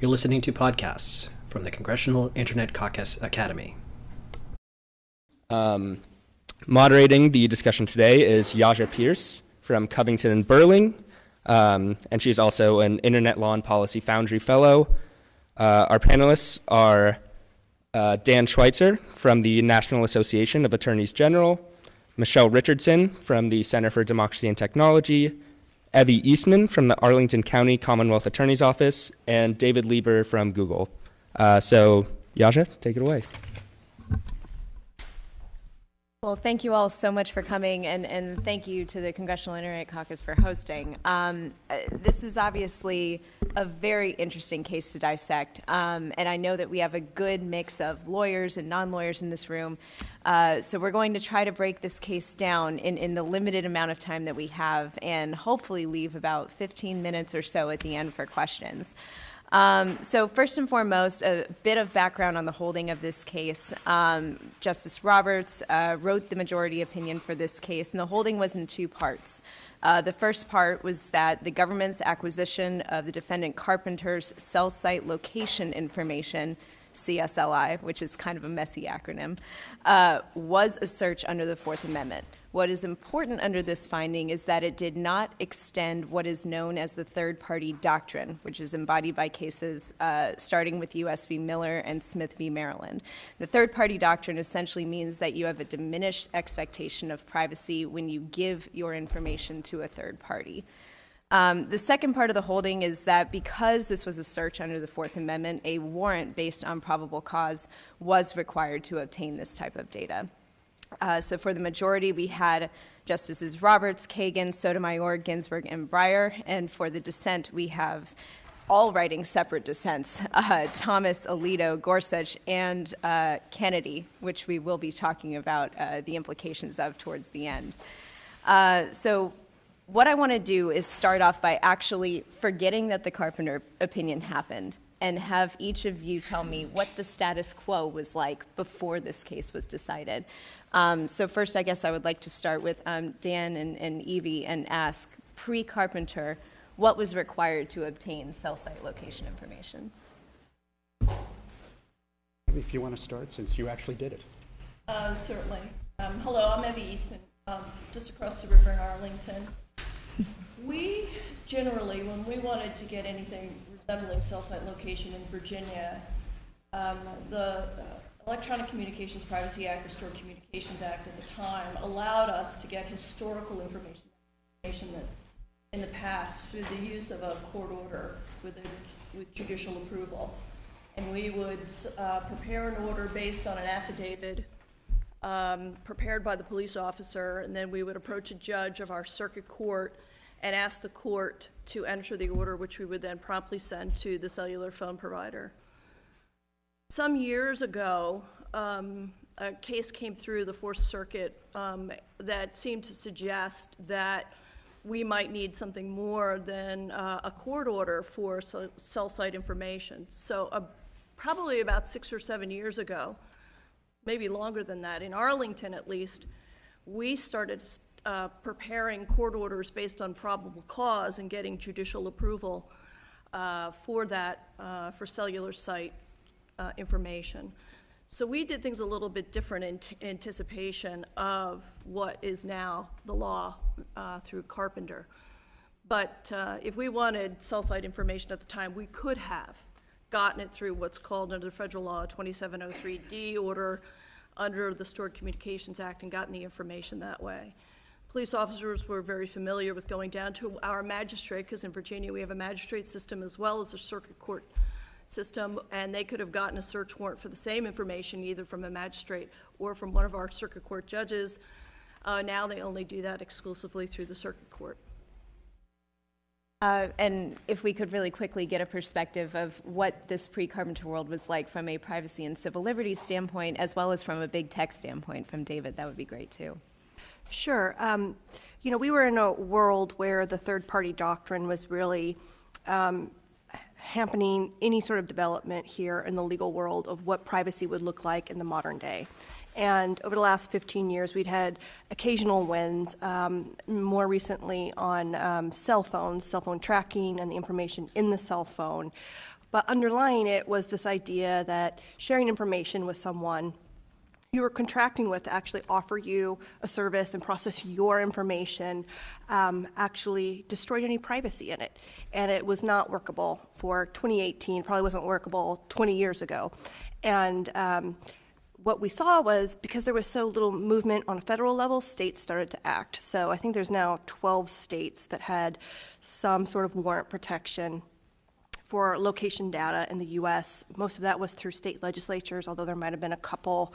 You're listening to podcasts from the Congressional Internet Caucus Academy. Um, moderating the discussion today is Yaja Pierce from Covington and Burling, um, and she's also an Internet Law and Policy Foundry Fellow. Uh, our panelists are uh, Dan Schweitzer from the National Association of Attorneys General, Michelle Richardson from the Center for Democracy and Technology, Evie Eastman from the Arlington County Commonwealth Attorney's Office, and David Lieber from Google. Uh, so, Yaja, take it away. Well, thank you all so much for coming, and, and thank you to the Congressional Internet Caucus for hosting. Um, uh, this is obviously a very interesting case to dissect, um, and I know that we have a good mix of lawyers and non lawyers in this room. Uh, so we're going to try to break this case down in, in the limited amount of time that we have, and hopefully leave about 15 minutes or so at the end for questions. Um, so, first and foremost, a bit of background on the holding of this case. Um, Justice Roberts uh, wrote the majority opinion for this case, and the holding was in two parts. Uh, the first part was that the government's acquisition of the defendant Carpenter's cell site location information CSLI, which is kind of a messy acronym, uh, was a search under the Fourth Amendment. What is important under this finding is that it did not extend what is known as the third party doctrine, which is embodied by cases uh, starting with US v. Miller and Smith v. Maryland. The third party doctrine essentially means that you have a diminished expectation of privacy when you give your information to a third party. Um, the second part of the holding is that because this was a search under the Fourth Amendment, a warrant based on probable cause was required to obtain this type of data. Uh, so for the majority, we had Justices Roberts, Kagan, Sotomayor, Ginsburg, and Breyer. And for the dissent, we have all writing separate dissents uh, Thomas, Alito, Gorsuch, and uh, Kennedy, which we will be talking about uh, the implications of towards the end. Uh, so what I want to do is start off by actually forgetting that the Carpenter opinion happened and have each of you tell me what the status quo was like before this case was decided. Um, so, first, I guess I would like to start with um, Dan and, and Evie and ask pre Carpenter what was required to obtain cell site location information. If you want to start, since you actually did it. Uh, certainly. Um, hello, I'm Evie Eastman, um, just across the river in Arlington. We generally, when we wanted to get anything resembling cell site location in Virginia, um, the uh, Electronic Communications Privacy Act, the Stored Communications Act at the time, allowed us to get historical information, information that in the past through the use of a court order with, a, with judicial approval. And we would uh, prepare an order based on an affidavit um, prepared by the police officer, and then we would approach a judge of our circuit court and ask the court to enter the order, which we would then promptly send to the cellular phone provider. Some years ago, um, a case came through the Fourth Circuit um, that seemed to suggest that we might need something more than uh, a court order for cell site information. So, uh, probably about six or seven years ago, maybe longer than that, in Arlington at least, we started uh, preparing court orders based on probable cause and getting judicial approval uh, for that, uh, for cellular site uh, information. So we did things a little bit different in t- anticipation of what is now the law uh, through Carpenter. But uh, if we wanted cell site information at the time, we could have gotten it through what's called under the federal law 2703D order under the Stored Communications Act and gotten the information that way. Police officers were very familiar with going down to our magistrate, because in Virginia we have a magistrate system as well as a circuit court system, and they could have gotten a search warrant for the same information either from a magistrate or from one of our circuit court judges. Uh, now they only do that exclusively through the circuit court. Uh, and if we could really quickly get a perspective of what this pre Carpenter world was like from a privacy and civil liberties standpoint, as well as from a big tech standpoint from David, that would be great too. Sure. Um, you know, we were in a world where the third party doctrine was really um, happening any sort of development here in the legal world of what privacy would look like in the modern day. And over the last 15 years, we'd had occasional wins, um, more recently on um, cell phones, cell phone tracking, and the information in the cell phone. But underlying it was this idea that sharing information with someone you were contracting with to actually offer you a service and process your information um, actually destroyed any privacy in it. And it was not workable for 2018, probably wasn't workable 20 years ago. And um, what we saw was because there was so little movement on a federal level, states started to act. So I think there's now 12 states that had some sort of warrant protection for location data in the US. Most of that was through state legislatures, although there might have been a couple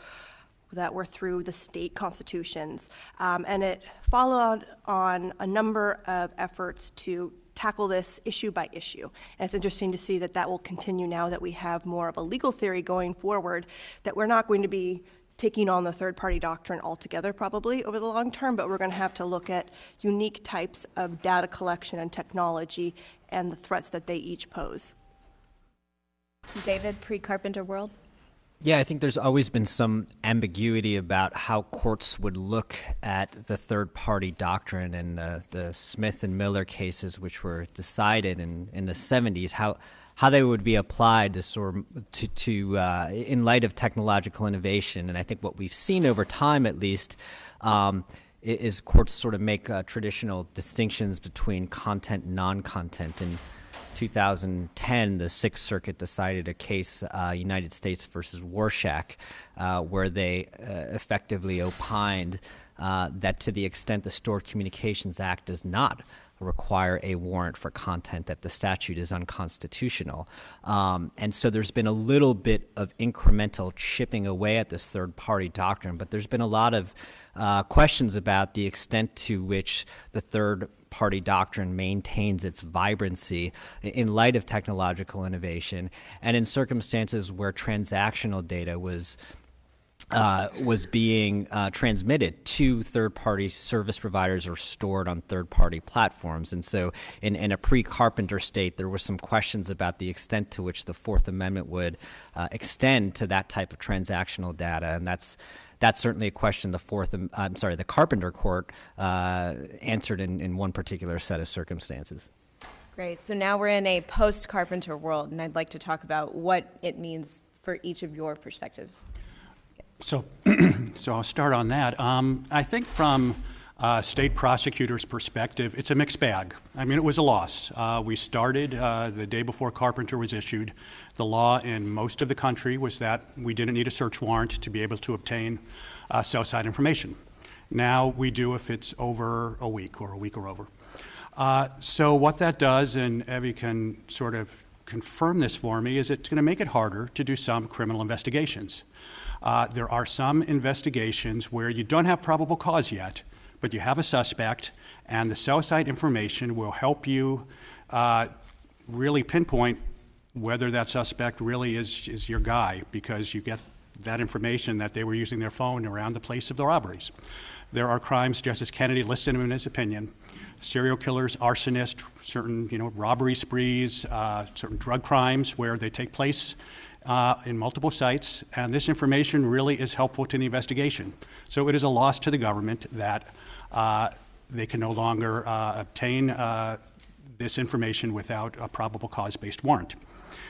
that were through the state constitutions. Um, and it followed on a number of efforts to tackle this issue by issue. And it's interesting to see that that will continue now that we have more of a legal theory going forward, that we're not going to be taking on the third party doctrine altogether, probably over the long term, but we're going to have to look at unique types of data collection and technology and the threats that they each pose. David, pre Carpenter world? Yeah, I think there's always been some ambiguity about how courts would look at the third party doctrine and uh, the Smith and Miller cases, which were decided in, in the 70s, how, how they would be applied to sort of, to, to uh, in light of technological innovation. And I think what we've seen over time, at least, um, is courts sort of make uh, traditional distinctions between content and non content. And 2010, the Sixth Circuit decided a case, uh, United States versus Warshak, uh, where they uh, effectively opined uh, that to the extent the Stored Communications Act does not require a warrant for content that the statute is unconstitutional. Um, and so there's been a little bit of incremental chipping away at this third party doctrine, but there's been a lot of uh, questions about the extent to which the third party doctrine maintains its vibrancy in light of technological innovation and in circumstances where transactional data was uh, was being uh, transmitted to third party service providers or stored on third party platforms. And so, in, in a pre Carpenter state, there were some questions about the extent to which the Fourth Amendment would uh, extend to that type of transactional data. And that's that's certainly a question the fourth, I'm sorry, the Carpenter Court uh, answered in, in one particular set of circumstances. Great. So now we're in a post Carpenter world, and I'd like to talk about what it means for each of your perspective. So, so I'll start on that. Um, I think from uh, state prosecutor's perspective, it's a mixed bag. I mean, it was a loss. Uh, we started uh, the day before Carpenter was issued. The law in most of the country was that we didn't need a search warrant to be able to obtain uh, cell site information. Now we do if it's over a week or a week or over. Uh, so what that does, and Evie can sort of confirm this for me, is it's going to make it harder to do some criminal investigations. Uh, there are some investigations where you don't have probable cause yet, but you have a suspect, and the cell site information will help you uh, really pinpoint whether that suspect really is, is your guy because you get that information that they were using their phone around the place of the robberies. There are crimes, Justice Kennedy listed in his opinion, serial killers, arsonists, certain you know robbery sprees, uh, certain drug crimes where they take place uh, in multiple sites, and this information really is helpful to the investigation. So it is a loss to the government that uh, they can no longer uh, obtain uh, this information without a probable cause based warrant.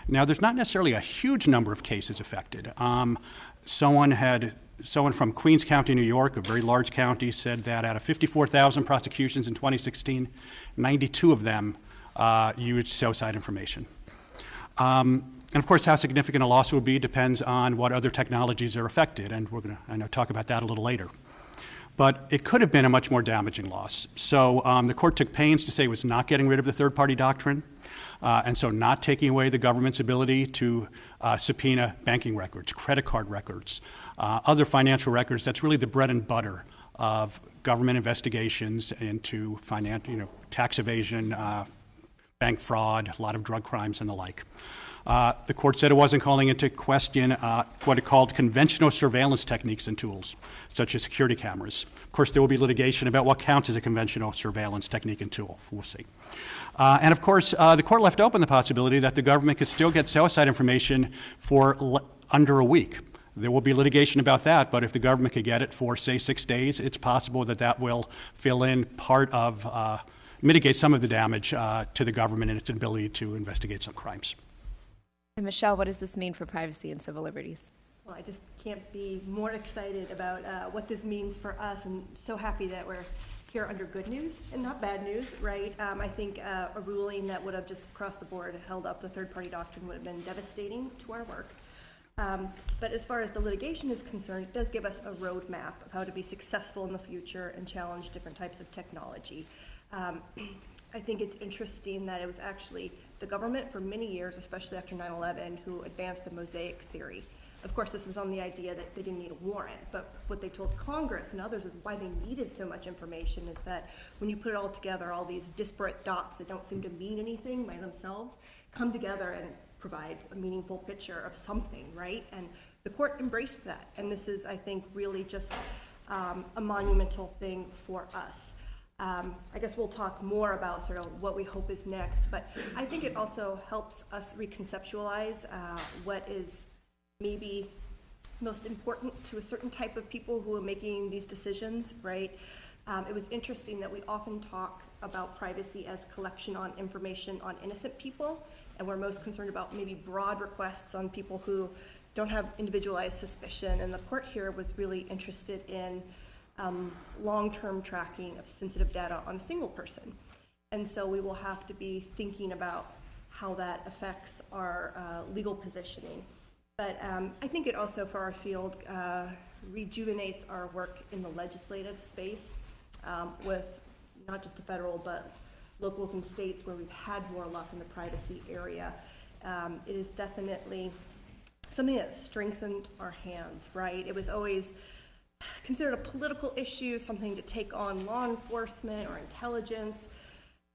Now, there's not necessarily a huge number of cases affected. Um, someone had someone from Queens County, New York, a very large county, said that out of 54,000 prosecutions in 2016, 92 of them uh, used site information. Um, and of course, how significant a loss will be depends on what other technologies are affected, and we're going to, I know, talk about that a little later. But it could have been a much more damaging loss. So um, the court took pains to say it was not getting rid of the third party doctrine, uh, and so not taking away the government's ability to uh, subpoena banking records, credit card records, uh, other financial records. That's really the bread and butter of government investigations into financial, you know, tax evasion, uh, bank fraud, a lot of drug crimes, and the like. Uh, the court said it wasn't calling into question uh, what it called conventional surveillance techniques and tools, such as security cameras. Of course, there will be litigation about what counts as a conventional surveillance technique and tool. We'll see. Uh, and of course, uh, the court left open the possibility that the government could still get cell site information for under a week. There will be litigation about that, but if the government could get it for, say, six days, it's possible that that will fill in part of, uh, mitigate some of the damage uh, to the government and its ability to investigate some crimes. And Michelle, what does this mean for privacy and civil liberties? Well, I just can't be more excited about uh, what this means for us, and so happy that we're here under good news and not bad news, right? Um, I think uh, a ruling that would have just across the board held up the third-party doctrine would have been devastating to our work. Um, But as far as the litigation is concerned, it does give us a roadmap of how to be successful in the future and challenge different types of technology. Um, I think it's interesting that it was actually the government for many years, especially after 9/11, who advanced the mosaic theory. Of course, this was on the idea that they didn't need a warrant, but what they told Congress and others is why they needed so much information is that when you put it all together, all these disparate dots that don't seem to mean anything by themselves come together and provide a meaningful picture of something, right? And the court embraced that, and this is, I think, really just um, a monumental thing for us. Um, I guess we'll talk more about sort of what we hope is next, but I think it also helps us reconceptualize uh, what is maybe most important to a certain type of people who are making these decisions, right? Um, it was interesting that we often talk about privacy as collection on information on innocent people, and we're most concerned about maybe broad requests on people who don't have individualized suspicion. And the court here was really interested in um, long-term tracking of sensitive data on a single person. And so we will have to be thinking about how that affects our uh, legal positioning. But um, I think it also, for our field, uh, rejuvenates our work in the legislative space um, with not just the federal, but locals and states where we've had more luck in the privacy area. Um, It is definitely something that strengthened our hands, right? It was always considered a political issue, something to take on law enforcement or intelligence.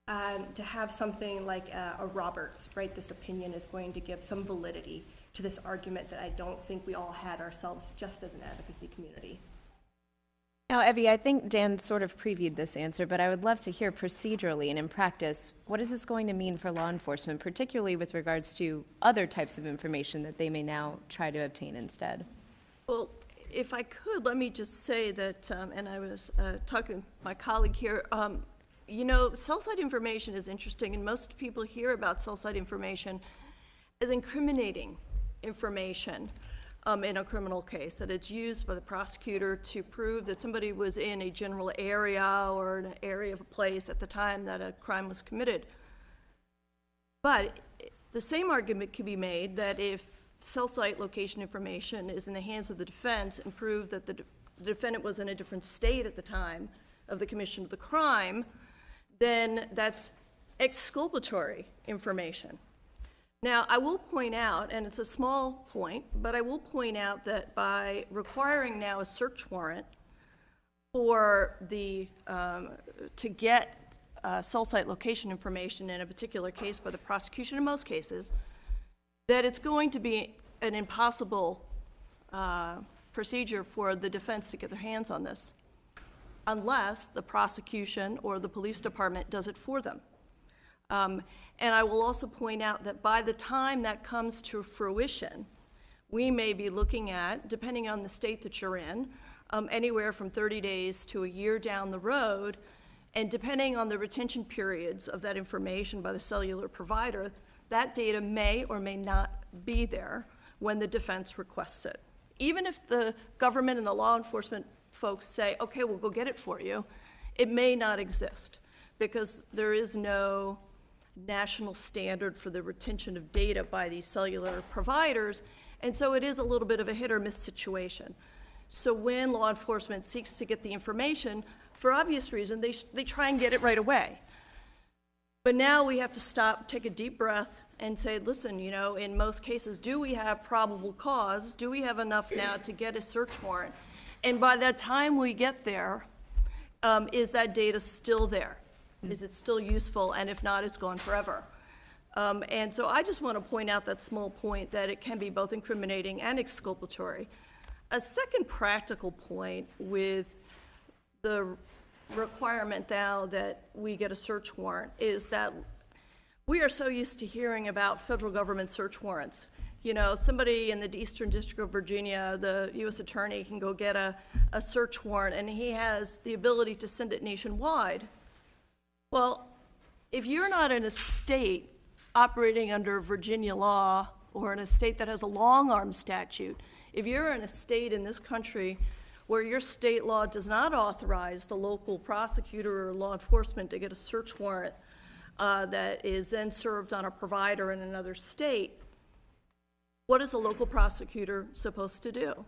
Um, to have something like uh, a Roberts, right? This opinion is going to give some validity to this argument that I don't think we all had ourselves just as an advocacy community. Now, Evie, I think Dan sort of previewed this answer, but I would love to hear procedurally and in practice, what is this going to mean for law enforcement, particularly with regards to other types of information that they may now try to obtain instead? Well, if I could, let me just say that, um, and I was uh, talking with my colleague here, um, you know, cell site information is interesting, and most people hear about cell site information as incriminating information um, in a criminal case, that it's used by the prosecutor to prove that somebody was in a general area or an area of a place at the time that a crime was committed. But the same argument could be made that if cell site location information is in the hands of the defense and prove that the, de- the defendant was in a different state at the time of the commission of the crime, then that's exculpatory information. Now, I will point out, and it's a small point, but I will point out that by requiring now a search warrant for the, um, to get uh, cell site location information in a particular case by the prosecution in most cases, that it's going to be an impossible uh, procedure for the defense to get their hands on this unless the prosecution or the police department does it for them. Um, and I will also point out that by the time that comes to fruition, we may be looking at, depending on the state that you're in, um, anywhere from 30 days to a year down the road. And depending on the retention periods of that information by the cellular provider, that data may or may not be there when the defense requests it. Even if the government and the law enforcement folks say, okay, we'll go get it for you, it may not exist because there is no national standard for the retention of data by these cellular providers. And so it is a little bit of a hit or miss situation. So when law enforcement seeks to get the information, for obvious reason, they, they try and get it right away. But now we have to stop, take a deep breath, and say, listen, you know, in most cases, do we have probable cause? Do we have enough now to get a search warrant? And by the time we get there, um, is that data still there? Is it still useful? And if not, it's gone forever. Um, and so I just want to point out that small point that it can be both incriminating and exculpatory. A second practical point with the requirement now that we get a search warrant is that we are so used to hearing about federal government search warrants. You know, somebody in the Eastern District of Virginia, the U.S. Attorney can go get a, a search warrant and he has the ability to send it nationwide. Well, if you're not in a state operating under Virginia law or in a state that has a long arm statute, if you're in a state in this country where your state law does not authorize the local prosecutor or law enforcement to get a search warrant uh, that is then served on a provider in another state, what is a local prosecutor supposed to do?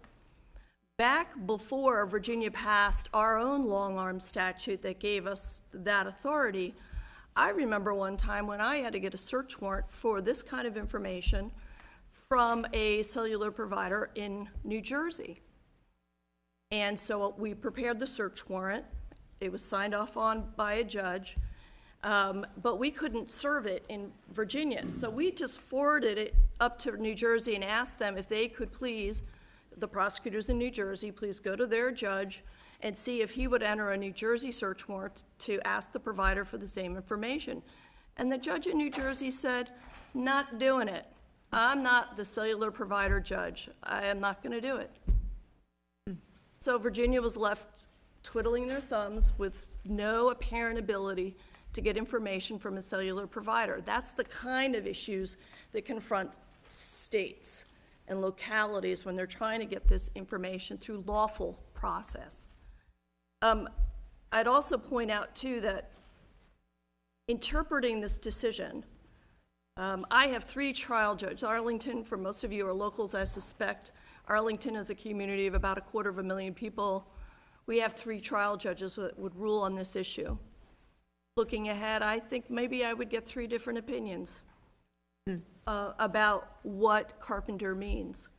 Back before Virginia passed our own long arm statute that gave us that authority, I remember one time when I had to get a search warrant for this kind of information from a cellular provider in New Jersey. And so we prepared the search warrant. It was signed off on by a judge, um, but we couldn't serve it in Virginia. So we just forwarded it up to New Jersey and asked them if they could please, the prosecutors in New Jersey, please go to their judge and see if he would enter a New Jersey search warrant to ask the provider for the same information. And the judge in New Jersey said, not doing it. I'm not the cellular provider judge. I am not going to do it. So Virginia was left twiddling their thumbs with no apparent ability to get information from a cellular provider. That's the kind of issues that confront states and localities when they're trying to get this information through lawful process. Um, I'd also point out, too, that interpreting this decision, um, I have three trial judges. Arlington, for most of you are locals, I suspect. Arlington is a community of about a quarter of a million people. We have three trial judges that would rule on this issue. Looking ahead, I think maybe I would get three different opinions uh, about what carpenter means.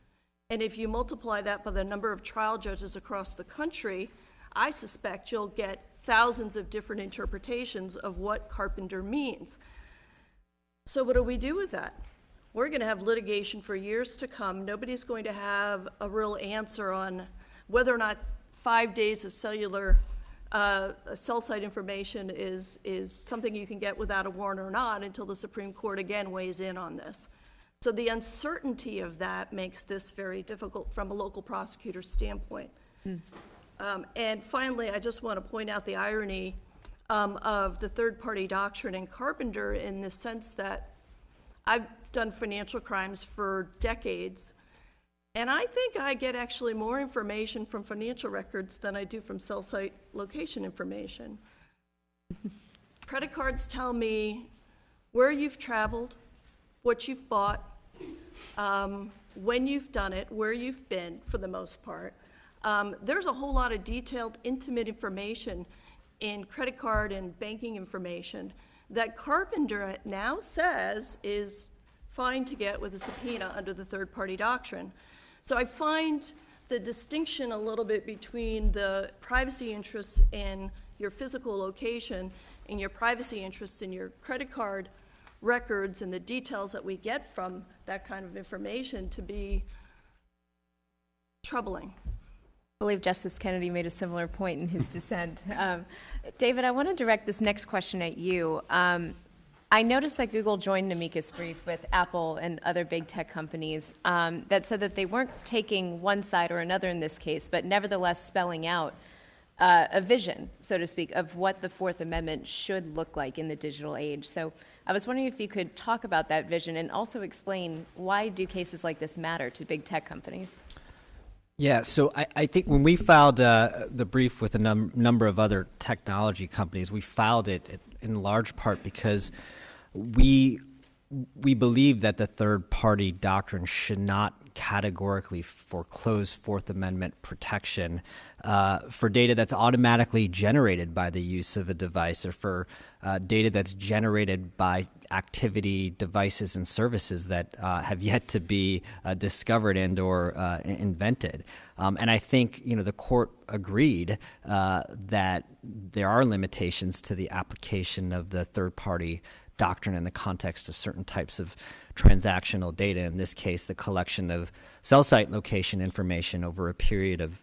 And if you multiply that by the number of trial judges across the country, I suspect you'll get thousands of different interpretations of what carpenter means. So, what do we do with that? We're going to have litigation for years to come. Nobody's going to have a real answer on whether or not five days of cellular uh, cell site information is, is something you can get without a warrant or not until the Supreme Court again weighs in on this. So the uncertainty of that makes this very difficult from a local prosecutor's standpoint. Um, and finally, I just want to point out the irony um, of the third party doctrine in Carpenter in the sense that I've done financial crimes for decades, and I think I get actually more information from financial records than I do from cell site location information. Credit cards tell me where you've traveled, what you've bought, um, when you've done it, where you've been for the most part. Um, there's a whole lot of detailed, intimate information in credit card and banking information that Carpenter now says is fine to get with a subpoena under the third party doctrine. So I find the distinction a little bit between the privacy interests in your physical location and your privacy interests in your credit card records and the details that we get from that kind of information to be troubling. I believe Justice Kennedy made a similar point in his dissent. Um, David, I want to direct this next question at you. Um, I noticed that Google joined an amicus brief with Apple and other big tech companies um, that said that they weren't taking one side or another in this case, but nevertheless spelling out uh, a vision, so to speak, of what the Fourth Amendment should look like in the digital age. So I was wondering if you could talk about that vision and also explain why do cases like this matter to big tech companies? Yeah, so I, I think when we filed uh, the brief with a num- number of other technology companies, we filed it in large part because we we believe that the third party doctrine should not categorically foreclose Fourth Amendment protection uh, for data that's automatically generated by the use of a device or for uh, data that's generated by activity devices and services that uh, have yet to be uh, discovered and or uh, invented. Um, and I think you know the court agreed uh, that there are limitations to the application of the third party doctrine in the context of certain types of transactional data. In this case, the collection of cell site location information over a period of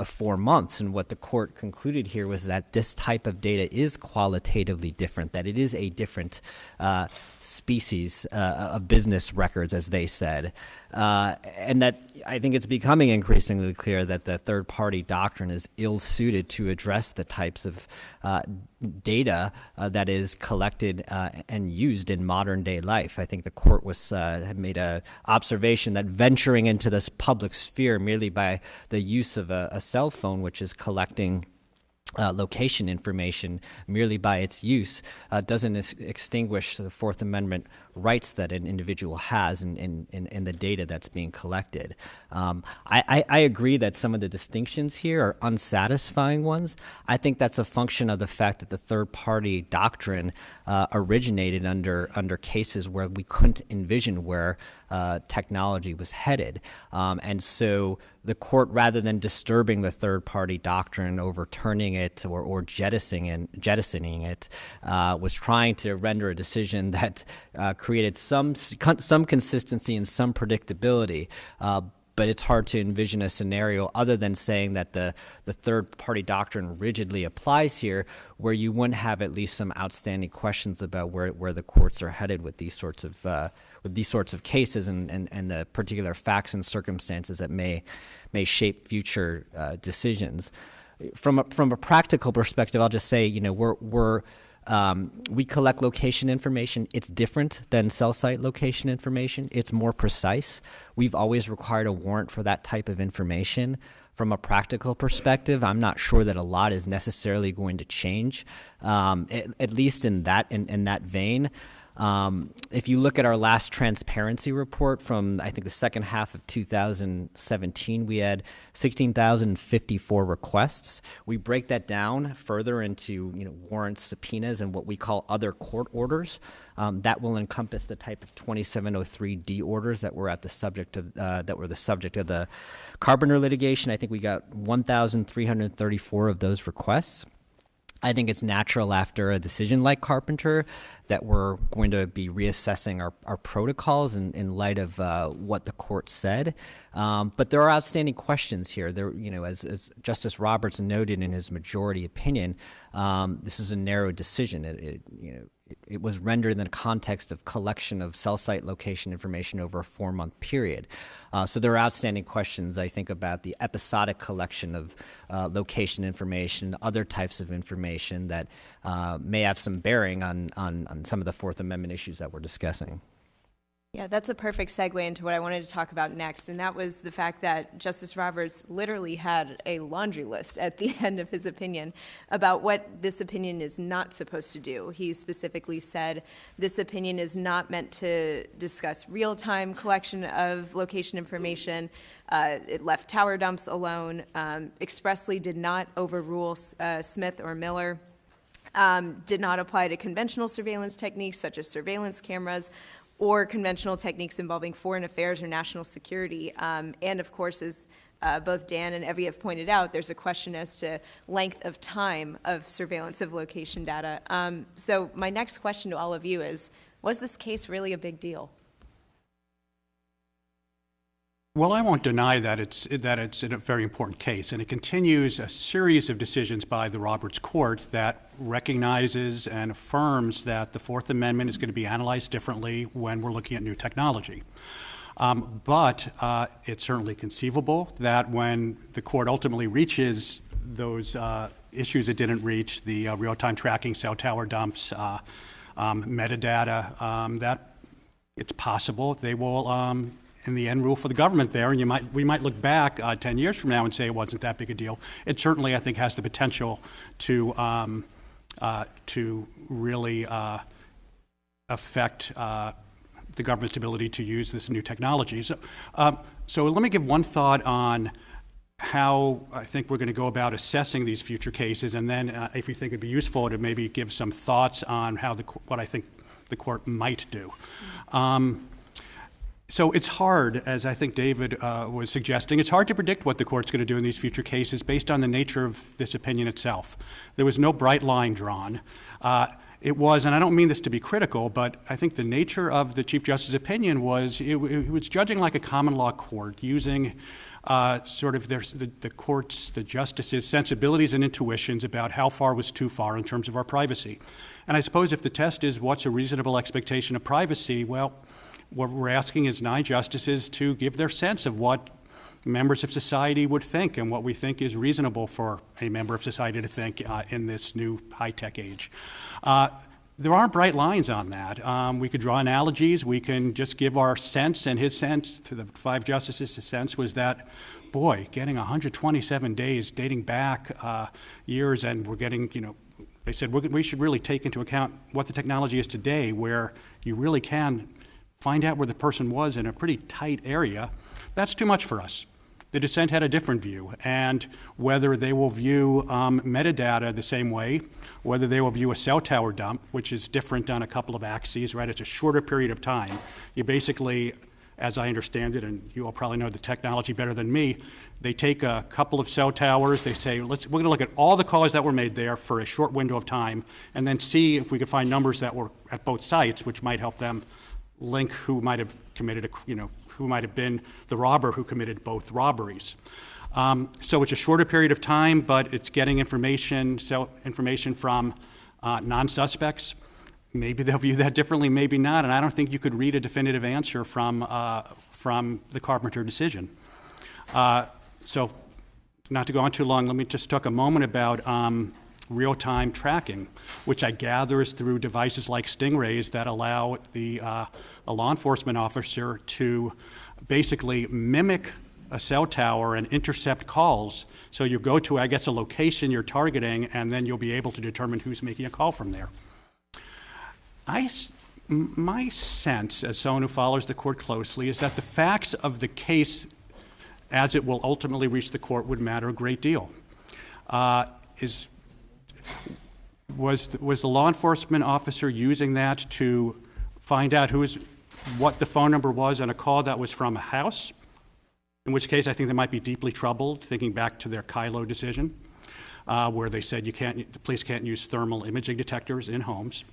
of four months. And what the court concluded here was that this type of data is qualitatively different, that it is a different uh, species uh, of business records, as they said. Uh, and that I think it's becoming increasingly clear that the third party doctrine is ill suited to address the types of uh, data uh, that is collected uh, and used in modern day life. I think the court was uh, had made a observation that venturing into this public sphere merely by the use of a, a cell phone, which is collecting uh, location information merely by its use uh, doesn't ex- extinguish the Fourth Amendment rights that an individual has in, in, in, in the data that's being collected. Um, I, I, I, agree that some of the distinctions here are unsatisfying ones. I think that's a function of the fact that the third party doctrine uh, originated under, under cases where we couldn't envision where uh, technology was headed. Um, and so the court, rather than disturbing the third party doctrine, overturning it, or, or jettisoning, it, jettisoning it, uh, was trying to render a decision that uh, created some, some consistency and some predictability. Uh, but it's hard to envision a scenario other than saying that the, the third party doctrine rigidly applies here, where you wouldn't have at least some outstanding questions about where, where the courts are headed with these sorts of uh, with these sorts of cases and, and, and the particular facts and circumstances that may may shape future uh, decisions. From a, from a practical perspective, I'll just say you know we're we're um, we collect location information. It's different than cell site location information. It's more precise. We've always required a warrant for that type of information. From a practical perspective, I'm not sure that a lot is necessarily going to change, um, at, at, least in that in, in that vein. Um, if you look at our last transparency report from, I think, the second half of 2017, we had 16,054 requests. We break that down further into you know, warrants, subpoenas, and what we call other court orders. Um, that will encompass the type of 2703D orders that were at the subject of uh, that were the subject of the Carpenter litigation. I think we got 1,334 of those requests. I think it's natural after a decision like Carpenter that we're going to be reassessing our, our protocols in, in light of uh, what the court said. Um, but there are outstanding questions here. There, you know, as, as Justice Roberts noted in his majority opinion, um, this is a narrow decision. It, it you know, it was rendered in the context of collection of cell site location information over a four month period. Uh, so there are outstanding questions, I think, about the episodic collection of uh, location information, other types of information that uh, may have some bearing on, on, on some of the Fourth Amendment issues that we're discussing. Yeah, that's a perfect segue into what I wanted to talk about next, and that was the fact that Justice Roberts literally had a laundry list at the end of his opinion about what this opinion is not supposed to do. He specifically said this opinion is not meant to discuss real time collection of location information. Uh, it left tower dumps alone, um, expressly did not overrule uh, Smith or Miller. Um, did not apply to conventional surveillance techniques such as surveillance cameras or conventional techniques involving foreign affairs or national security. Um, and of course, as uh, both Dan and Evie have pointed out, there's a question as to length of time of surveillance of location data. Um, so my next question to all of you is, was this case really a big deal? Well, I won't deny that it's that it's a very important case, and it continues a series of decisions by the Roberts Court that recognizes and affirms that the Fourth Amendment is going to be analyzed differently when we're looking at new technology. Um, but uh, it's certainly conceivable that when the court ultimately reaches those uh, issues it didn't reach, the uh, real-time tracking, cell tower dumps, uh, um, metadata, um, that it's possible they will um, in the end rule for the government there, and you might, we might look back uh, 10 years from now and say it wasn't that big a deal. It certainly, I think, has the potential to, um, uh, to really uh, affect uh, the government's ability to use this new technology. So, um, so let me give one thought on how I think we're going to go about assessing these future cases, and then uh, if you think it'd be useful to maybe give some thoughts on how the, what I think the court might do. Um, so it's hard, as I think David uh, was suggesting, it's hard to predict what the court's going to do in these future cases based on the nature of this opinion itself. There was no bright line drawn. Uh, it was, and I don't mean this to be critical, but I think the nature of the Chief Justice's opinion was it, it was judging like a common law court, using uh, sort of their, the, the court's, the justices' sensibilities and intuitions about how far was too far in terms of our privacy. And I suppose if the test is what's a reasonable expectation of privacy, well, what we're asking is nine justices to give their sense of what members of society would think and what we think is reasonable for a member of society to think uh, in this new high tech age. Uh, there aren't bright lines on that. Um, we could draw analogies. We can just give our sense, and his sense to the five justices' his sense was that, boy, getting 127 days dating back uh, years, and we're getting, you know, they said we should really take into account what the technology is today, where you really can find out where the person was in a pretty tight area. That's too much for us. The dissent had a different view, and whether they will view um, metadata the same way, whether they will view a cell tower dump, which is different on a couple of axes, right? It's a shorter period of time. You basically, as I understand it, and you all probably know the technology better than me, they take a couple of cell towers, they say, let's, we're going to look at all the calls that were made there for a short window of time, and then see if we could find numbers that were at both sites, which might help them link who might have committed a, you know, who might have been the robber who committed both robberies. Um, so it's a shorter period of time, but it's getting information, information from uh, non-suspects. Maybe they'll view that differently, maybe not. And I don't think you could read a definitive answer from uh, from the Carpenter decision. Uh, so, not to go on too long, let me just talk a moment about um, real-time tracking, which I gather is through devices like stingrays that allow the uh, a law enforcement officer to basically mimic a cell tower and intercept calls. So you go to, I guess, a location you're targeting, and then you'll be able to determine who's making a call from there. I, my sense, as someone who follows the court closely, is that the facts of the case, as it will ultimately reach the court, would matter a great deal. Uh, is was was the law enforcement officer using that to find out who is what the phone number was on a call that was from a house, in which case I think they might be deeply troubled, thinking back to their Kyllo decision, uh, where they said you can't, the police can't use thermal imaging detectors in homes.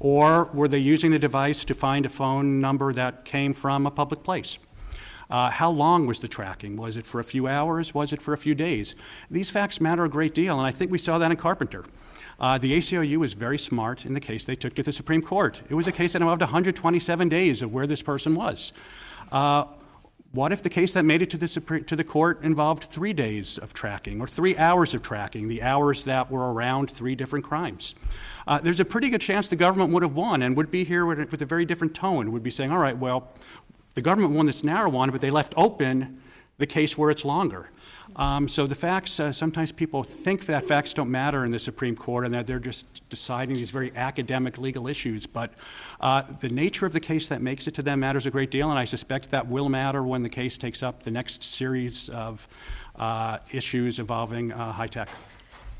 Or were they using the device to find a phone number that came from a public place? Uh, how long was the tracking? Was it for a few hours? Was it for a few days? These facts matter a great deal, and I think we saw that in Carpenter. Uh, the ACLU was very smart in the case they took to the Supreme Court. It was a case that involved 127 days of where this person was. Uh, what if the case that made it to the, Supreme, to the court involved three days of tracking or three hours of tracking, the hours that were around three different crimes? Uh, there's a pretty good chance the government would have won and would be here with, with a very different tone, would be saying, all right, well, the government won this narrow one, but they left open the case where it's longer. Um, so the facts, uh, sometimes people think that facts don't matter in the Supreme Court and that they're just deciding these very academic legal issues. But uh, the nature of the case that makes it to them matters a great deal, and I suspect that will matter when the case takes up the next series of uh, issues involving uh, high tech.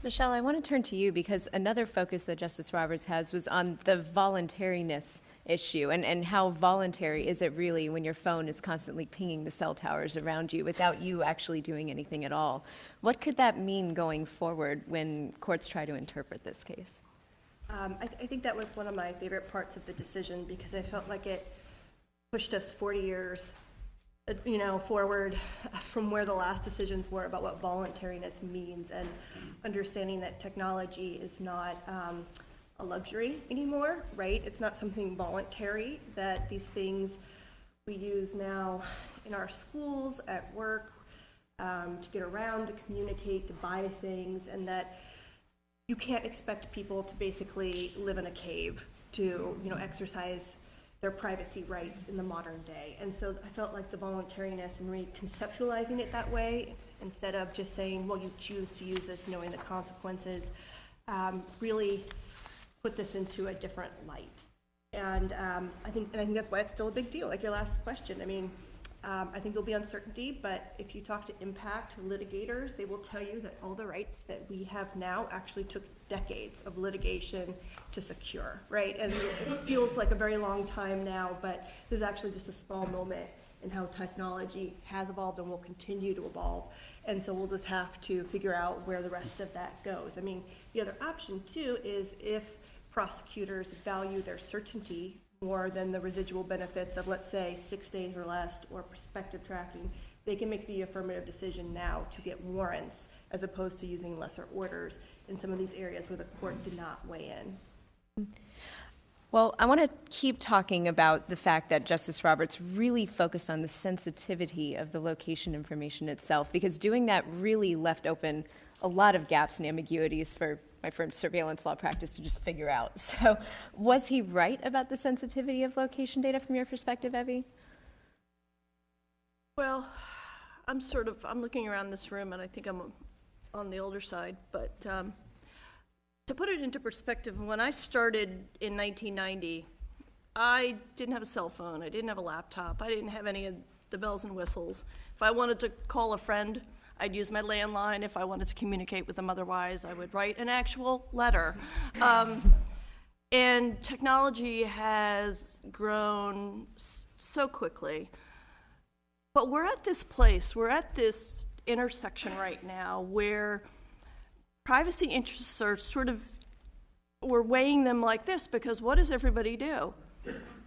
Michelle, I want to turn to you because another focus that Justice Roberts has was on the voluntariness issue and, and how voluntary is it really when your phone is constantly pinging the cell towers around you without you actually doing anything at all? What could that mean going forward when courts try to interpret this case? Um, I, th- I think that was one of my favorite parts of the decision because I felt like it pushed us 40 years, uh, you know, forward from where the last decisions were about what voluntariness means and understanding that technology is not um, a luxury anymore, right? It's not something voluntary that these things we use now in our schools, at work, um, to get around, to communicate, to buy things, and that you can't expect people to basically live in a cave to, you know, exercise their privacy rights in the modern day. And so I felt like the voluntariness and reconceptualizing it that way, instead of just saying, well, you choose to use this knowing the consequences, um, really put this into a different light. And um, I think, and I think that's why it's still a big deal. Like your last question, I mean, um, I think there'll be uncertainty, but if you talk to impact litigators, they will tell you that all the rights that we have now actually took decades of litigation to secure, right? And it feels like a very long time now, but this is actually just a small moment in how technology has evolved and will continue to evolve. And so we'll just have to figure out where the rest of that goes. I mean, the other option too is if prosecutors value their certainty more than the residual benefits of, let's say, six days or less or prospective tracking, they can make the affirmative decision now to get warrants as opposed to using lesser orders in some of these areas where the court did not weigh in. Well, I want to keep talking about the fact that Justice Roberts really focused on the sensitivity of the location information itself, because doing that really left open a lot of gaps and ambiguities for my firm's surveillance law practice to just figure out. So, was he right about the sensitivity of location data from your perspective, Evie? Well, I'm sort of, I'm looking around this room and I think I'm on the older side, but um, to put it into perspective, when I started in 1990, I didn't have a cell phone, I didn't have a laptop, I didn't have any of the bells and whistles. If I wanted to call a friend, I'd use my landline. If I wanted to communicate with them otherwise, I would write an actual letter. Um, and technology has grown so quickly. But we're at this place, we're at this intersection right now where privacy interests are sort of, we're weighing them like this because what does everybody do?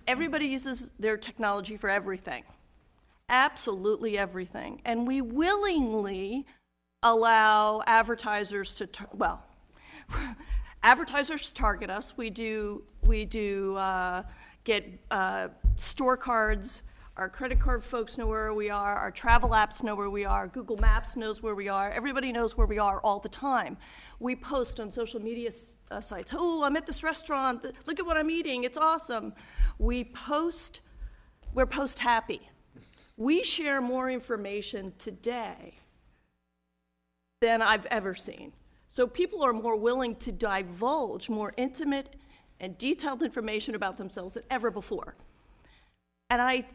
Everybody uses their technology for everything absolutely everything. And we willingly allow advertisers to, tar- well, advertisers target us. We do, we do uh, get uh, store cards. Our credit card folks know where we are. Our travel apps know where we are. Google Maps knows where we are. Everybody knows where we are all the time. We post on social media uh, sites, oh, I'm at this restaurant. Look at what I'm eating. It's awesome. We post, we're post happy we share more information today than I've ever seen. So people are more willing to divulge more intimate and detailed information about themselves than ever before. And I,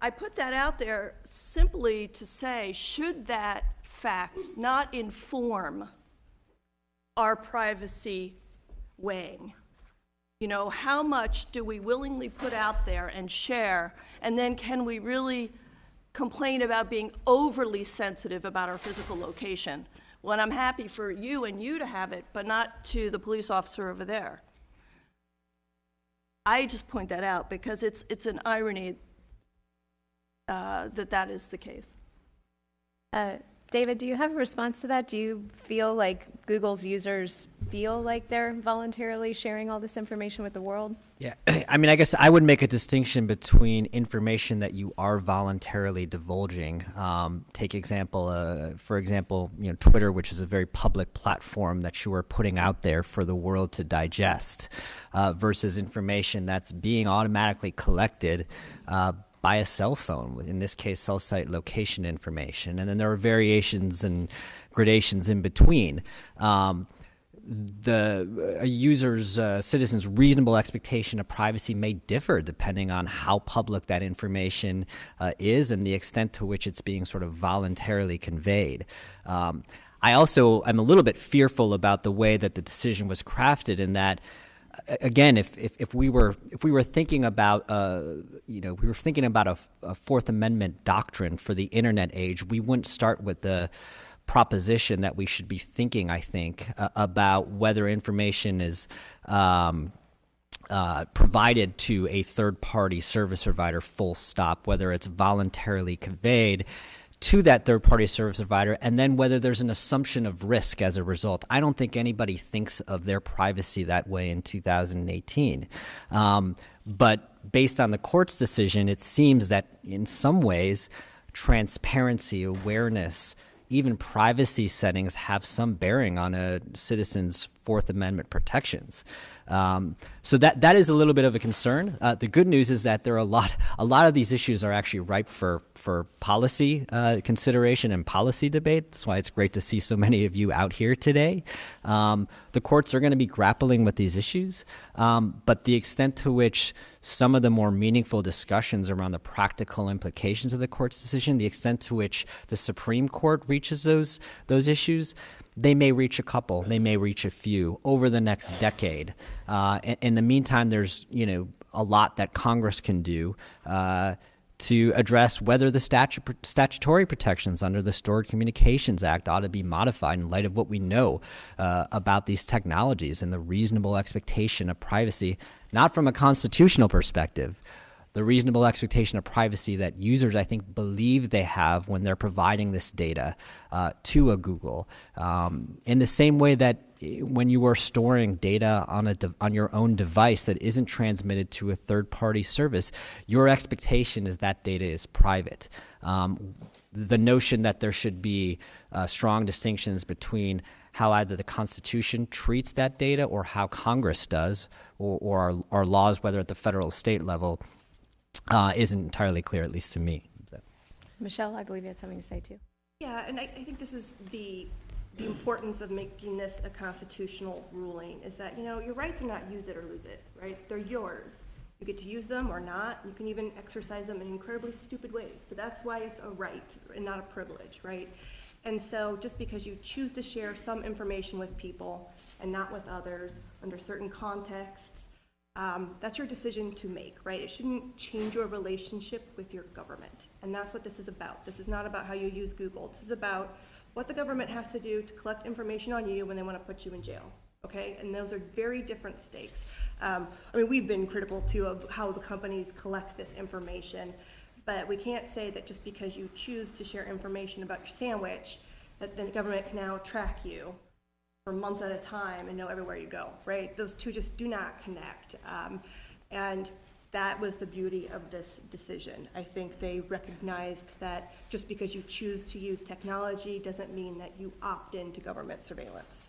I put that out there simply to say should that fact not inform our privacy weighing? You know, how much do we willingly put out there and share? And then can we really complain about being overly sensitive about our physical location when I'm happy for you and you to have it, but not to the police officer over there. I just point that out because it's, it's an irony uh, that that is the case. Uh, David, do you have a response to that? Do you feel like Google's users feel like they're voluntarily sharing all this information with the world? Yeah, I mean, I guess I would make a distinction between information that you are voluntarily divulging. Um, take example, uh, for example, you know, Twitter, which is a very public platform that you are putting out there for the world to digest, uh, versus information that's being automatically collected. Uh, by a cell phone, in this case, cell site location information. And then there are variations and gradations in between. Um, the a user's uh, citizen's reasonable expectation of privacy may differ depending on how public that information uh, is and the extent to which it's being sort of voluntarily conveyed. Um, I also am a little bit fearful about the way that the decision was crafted in that again, if, if, if, we were if we were thinking about uh, you know we were thinking about a, a, Fourth Amendment doctrine for the internet age, we wouldn't start with the proposition that we should be thinking. I think uh, about whether information is. Um, uh, provided to a third party service provider, full stop, whether it's voluntarily conveyed to that third party service provider and then whether there's an assumption of risk as a result. I don't think anybody thinks of their privacy that way in 2018. Um, but based on the court's decision, it seems that in some ways, transparency, awareness, even privacy settings have some bearing on a citizen's Fourth Amendment protections. Um, so that that is a little bit of a concern. Uh, the good news is that there are a lot a lot of these issues are actually ripe for for policy uh, consideration and policy debate. That's why it's great to see so many of you out here today. Um, the courts are going to be grappling with these issues, um, but the extent to which some of the more meaningful discussions around the practical implications of the court's decision, the extent to which the Supreme Court reaches those those issues they may reach a couple, they may reach a few over the next decade. Uh, in, the meantime, there's you know a lot that Congress can do uh, to address whether the statu- statutory protections under the Stored Communications Act ought to be modified in light of what we know uh, about these technologies and the reasonable expectation of privacy, not from a constitutional perspective, the reasonable expectation of privacy that users, I think, believe they have when they're providing this data uh, to a Google. Um, in the same way that when you are storing data on a de- on your own device that isn't transmitted to a third party service, your expectation is that data is private. Um, the notion that there should be uh, strong distinctions between how either the Constitution treats that data or how Congress does, or, or our, our laws, whether at the federal or state level, uh, isn't entirely clear, at least to me. So. Michelle, I believe you had something to say too. Yeah, and I, I think this is the, the importance of making this a constitutional ruling, is that, you know, your rights are not use it or lose it, right? They're yours. You get to use them or not. You can even exercise them in incredibly stupid ways, but that's why it's a right and not a privilege, right? And so just because you choose to share some information with people and not with others under certain contexts, um, that's your decision to make, right? It shouldn't change your relationship with your government. And that's what this is about. This is not about how you use Google. This is about what the government has to do to collect information on you when they want to put you in jail, okay? And those are very different stakes. Um, I mean, we've been critical too of how the companies collect this information, but we can't say that just because you choose to share information about your sandwich, that the government can now track you for months at a time and know everywhere you go, right? Those two just do not connect. Um, and that was the beauty of this decision. I think they recognized that just because you choose to use technology doesn't mean that you opt into government surveillance.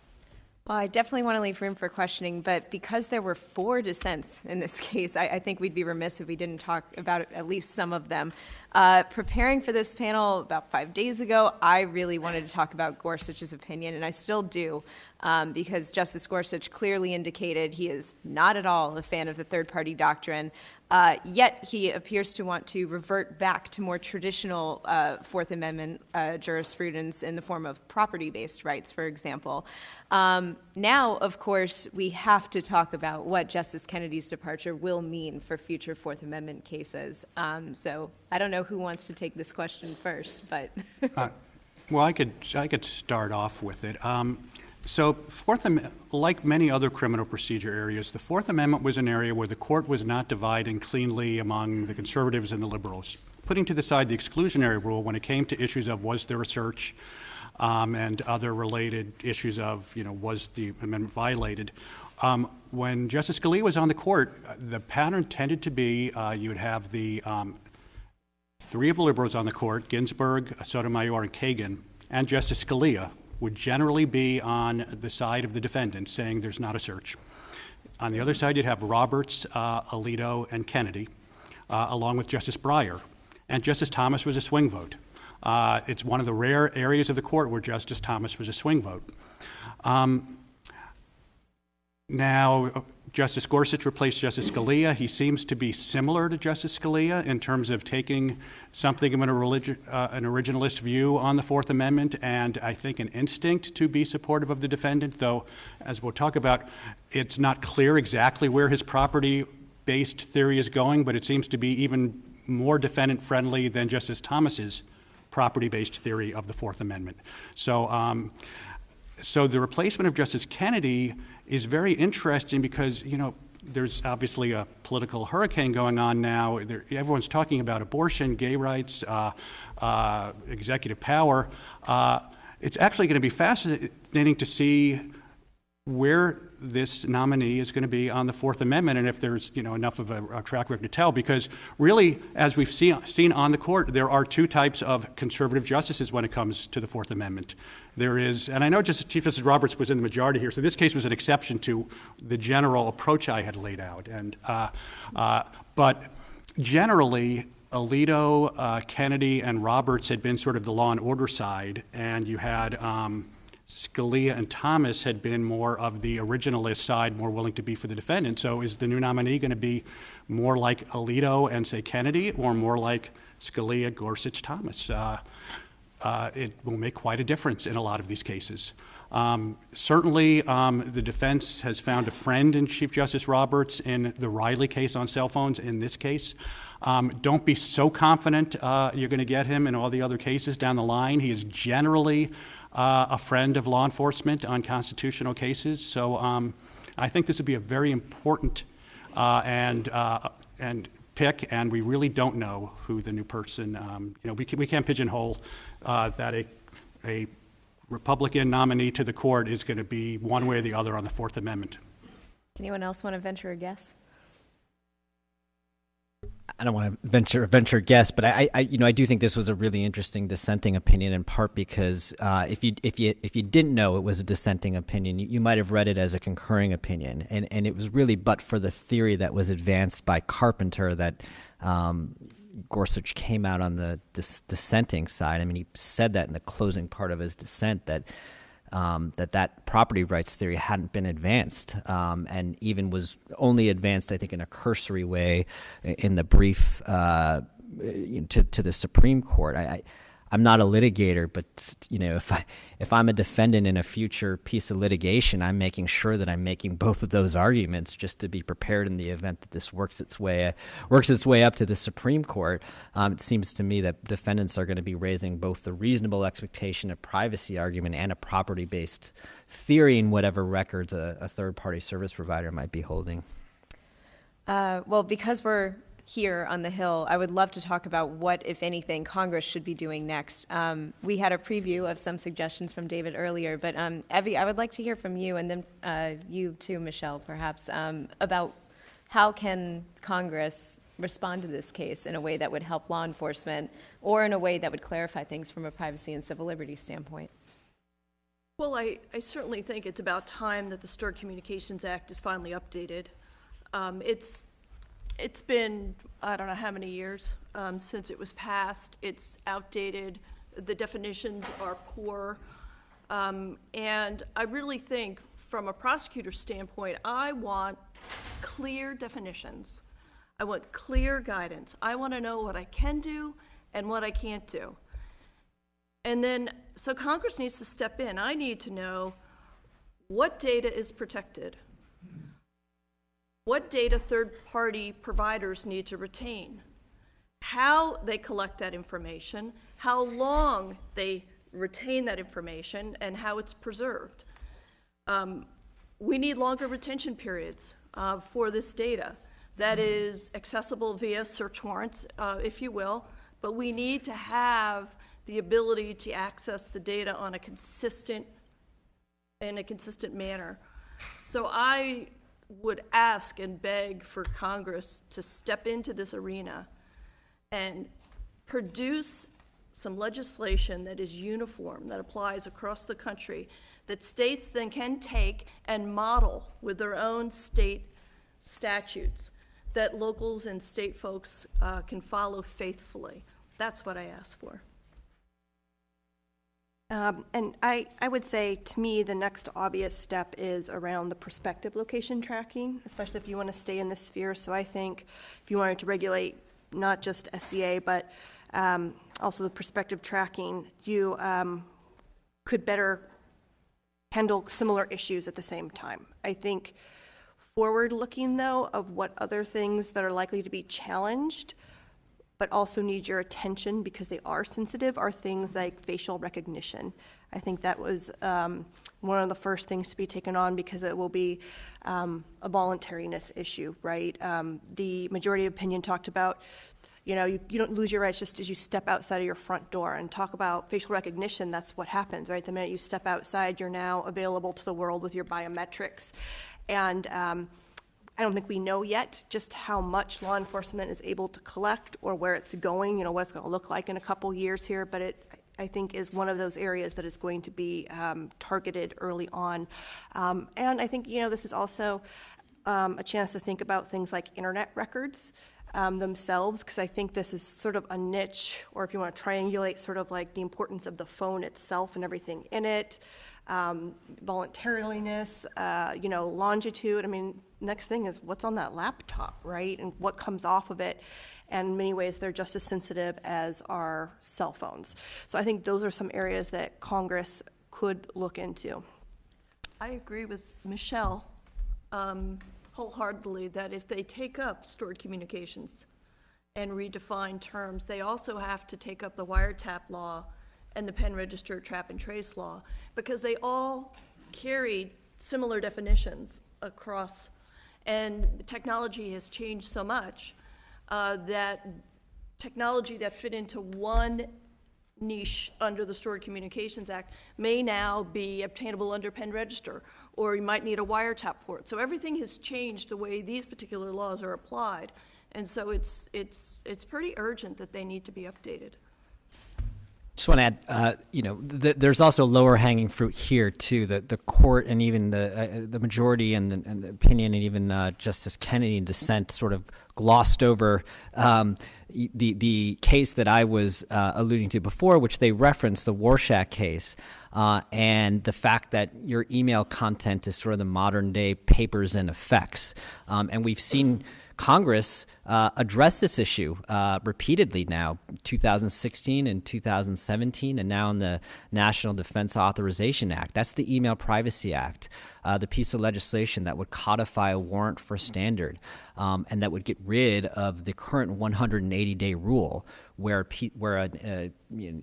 Well, I definitely want to leave room for questioning, but because there were four dissents in this case, I, I think we'd be remiss if we didn't talk about at least some of them. Uh, preparing for this panel about five days ago, I really wanted to talk about Gorsuch's opinion, and I still do, um, because Justice Gorsuch clearly indicated he is not at all a fan of the third party doctrine. Uh, yet he appears to want to revert back to more traditional uh, Fourth Amendment uh, jurisprudence in the form of property based rights, for example. Um, now, of course, we have to talk about what Justice Kennedy's departure will mean for future Fourth Amendment cases. Um, so I don't know who wants to take this question first, but. Uh, well, I could, I could start off with it. Um, so, Fourth, like many other criminal procedure areas, the Fourth Amendment was an area where the court was not dividing cleanly among the conservatives and the liberals, putting to the side the exclusionary rule when it came to issues of was there a search um, and other related issues of, you know, was the amendment violated. Um, when Justice Scalia was on the court, the pattern tended to be uh, you would have the um, three of the liberals on the court, Ginsburg, Sotomayor, and Kagan, and Justice Scalia, would generally be on the side of the defendant, saying there's not a search. On the other side, you'd have Roberts, uh, Alito, and Kennedy, uh, along with Justice Breyer. And Justice Thomas was a swing vote. Uh, it's one of the rare areas of the court where Justice Thomas was a swing vote. Um, now, Justice Gorsuch replaced Justice Scalia. He seems to be similar to Justice Scalia in terms of taking something of an, uh, an, originalist view on the Fourth Amendment and I think an instinct to be supportive of the defendant, though, as we'll talk about, it's not clear exactly where his property based theory is going, but it seems to be even more defendant friendly than Justice Thomas's property based theory of the Fourth Amendment. So, um, so the replacement of Justice Kennedy is very interesting because, you know, there's obviously a political hurricane going on now. There, everyone's talking about abortion, gay rights, uh, uh, executive power. Uh, it's actually going to be fascinating to see where this nominee is going to be on the Fourth Amendment, and if there's you know enough of a, a track record to tell, because really, as we've seen, seen on the court, there are two types of conservative justices when it comes to the Fourth Amendment. There is, and I know Justice, Chief Justice Roberts was in the majority here, so this case was an exception to the general approach I had laid out. And uh, uh, but generally, Alito, uh, Kennedy, and Roberts had been sort of the law and order side, and you had. Um, Scalia and Thomas had been more of the originalist side, more willing to be for the defendant. So is the new nominee going to be more like Alito and, say, Kennedy, or more like Scalia, Gorsuch, Thomas? Uh, uh, it will make quite a difference in a lot of these cases. Um, certainly, um, the defense has found a friend in Chief Justice Roberts in the Riley case on cell phones. In this case, um, don't be so confident uh, you're going to get him in all the other cases down the line. He is generally uh, a friend of law enforcement on constitutional cases. So um, I think this would be a very important uh, and uh, and pick, and we really don't know who the new person. Um, you know, we can, we can't pigeonhole uh, that a a Republican nominee to the court is going to be one way or the other on the Fourth Amendment. Anyone else want to venture a guess? I don't want to venture venture guess, but I, I, you know, I do think this was a really interesting dissenting opinion in part because uh, if you if you if you didn't know it was a dissenting opinion, you, you might have read it as a concurring opinion, and and it was really but for the theory that was advanced by Carpenter that. Um, Gorsuch came out on the dis- dissenting side. I mean, he said that in the closing part of his dissent that um, that that property rights theory hadn't been advanced, um, and even was only advanced, I think, in a cursory way in the brief uh, to to the Supreme Court. I, I I'm not a litigator, but you know, if I if I'm a defendant in a future piece of litigation, I'm making sure that I'm making both of those arguments just to be prepared in the event that this works its way works its way up to the Supreme Court. Um, it seems to me that defendants are going to be raising both the reasonable expectation of privacy argument and a property based theory in whatever records a, a third party service provider might be holding. Uh, well, because we're here on the Hill, I would love to talk about what, if anything, Congress should be doing next. Um, we had a preview of some suggestions from David earlier, but um, Evie, I would like to hear from you, and then uh, you too, Michelle, perhaps, um, about how can Congress respond to this case in a way that would help law enforcement, or in a way that would clarify things from a privacy and civil liberties standpoint. Well, I, I certainly think it's about time that the Stored Communications Act is finally updated. Um, it's it's been, I don't know how many years um, since it was passed. It's outdated. The definitions are poor. Um, and I really think, from a prosecutor's standpoint, I want clear definitions. I want clear guidance. I want to know what I can do and what I can't do. And then, so Congress needs to step in. I need to know what data is protected what data third party providers need to retain, how they collect that information, how long they retain that information, and how it's preserved. Um, we need longer retention periods uh, for this data that is accessible via search warrants, uh, if you will, but we need to have the ability to access the data on a consistent in a consistent manner. So I would ask and beg for Congress to step into this arena and produce some legislation that is uniform, that applies across the country, that states then can take and model with their own state statutes, that locals and state folks uh, can follow faithfully. That's what I ask for. Um, and I, I would say, to me, the next obvious step is around the prospective location tracking, especially if you want to stay in this sphere. So I think if you wanted to regulate not just SCA, but um, also the prospective tracking, you um, could better handle similar issues at the same time. I think forward looking, though, of what other things that are likely to be challenged but also need your attention because they are sensitive are things like facial recognition. I think that was um, one of the first things to be taken on because it will be um, a voluntariness issue, right? Um, the majority opinion talked about, you know, you, you don't lose your rights just as you step outside of your front door and talk about facial recognition. That's what happens, right? The minute you step outside, you're now available to the world with your biometrics. And um, I don't think we know yet just how much law enforcement is able to collect or where it's going, you know, what it's going to look like in a couple years here, but it, I think, is one of those areas that is going to be um, targeted early on. Um, and I think, you know, this is also um, a chance to think about things like internet records. Um, themselves, because I think this is sort of a niche, or if you want to triangulate sort of like the importance of the phone itself and everything in it, um, voluntariness, uh, you know, longitude. I mean, next thing is what's on that laptop, right? And what comes off of it. And in many ways, they're just as sensitive as our cell phones. So I think those are some areas that Congress could look into. I agree with Michelle um, wholeheartedly that if they take up stored communications and redefine terms, they also have to take up the wiretap law and the pen register trap and trace law, because they all carry similar definitions across. And technology has changed so much uh, that technology that fit into one niche under the Stored Communications Act may now be obtainable under pen register, or you might need a wiretap for it. So everything has changed the way these particular laws are applied. And so it's, it's, it's pretty urgent that they need to be updated. Just want to add, uh, you know, th- there's also lower hanging fruit here too. The the court and even the uh, the majority and the, and the opinion and even uh, Justice Kennedy in dissent sort of glossed over um, the the case that I was uh, alluding to before, which they referenced the Warshak case. Uh, and the fact that your email content is sort of the modern day papers and effects. Um, and we've seen Congress uh, address this issue uh, repeatedly now, 2016 and 2017, and now in the National Defense Authorization Act. That's the Email Privacy Act, uh, the piece of legislation that would codify a warrant for standard um, and that would get rid of the current 180 day rule where, pe- where an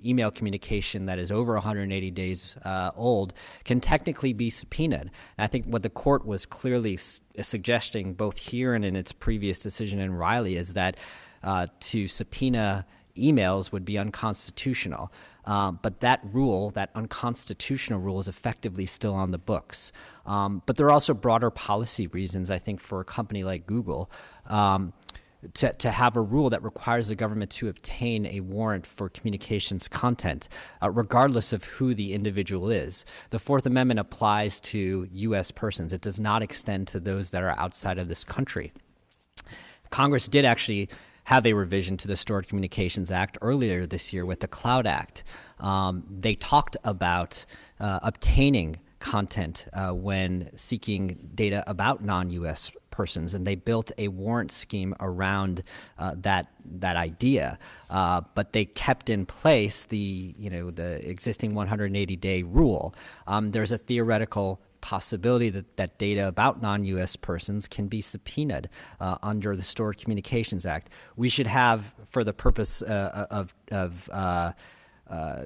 email communication that is over 180 days uh, old can technically be subpoenaed. And I think what the court was clearly suggesting, both here and in its previous decision in Riley, is that uh, to subpoena emails would be unconstitutional. Um, but that rule, that unconstitutional rule, is effectively still on the books. Um, but there are also broader policy reasons, I think, for a company like Google. Um, to, to have a rule that requires the government to obtain a warrant for communications content, uh, regardless of who the individual is. The Fourth Amendment applies to U.S. persons, it does not extend to those that are outside of this country. Congress did actually have a revision to the Stored Communications Act earlier this year with the Cloud Act. Um, they talked about uh, obtaining content uh, when seeking data about non US persons, and they built a warrant scheme around uh, that that idea. Uh, but they kept in place the you know the existing 180 day rule. Um, there's a theoretical possibility that, that data about non US persons can be subpoenaed uh, under the Stored Communications Act. We should have, for the purpose uh, of, of uh, uh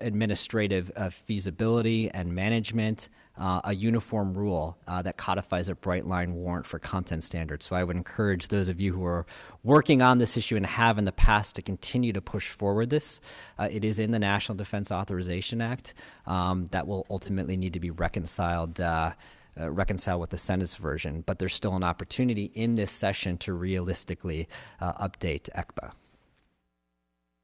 administrative uh, feasibility and management, uh, a uniform rule uh, that codifies a bright line warrant for content standards. So I would encourage those of you who are working on this issue and have in the past to continue to push forward this. Uh, it is in the National Defense Authorization Act um, that will ultimately need to be reconciled. Uh, uh, reconcile with the Senate's version, but there's still an opportunity in this session to realistically uh, update ECPA.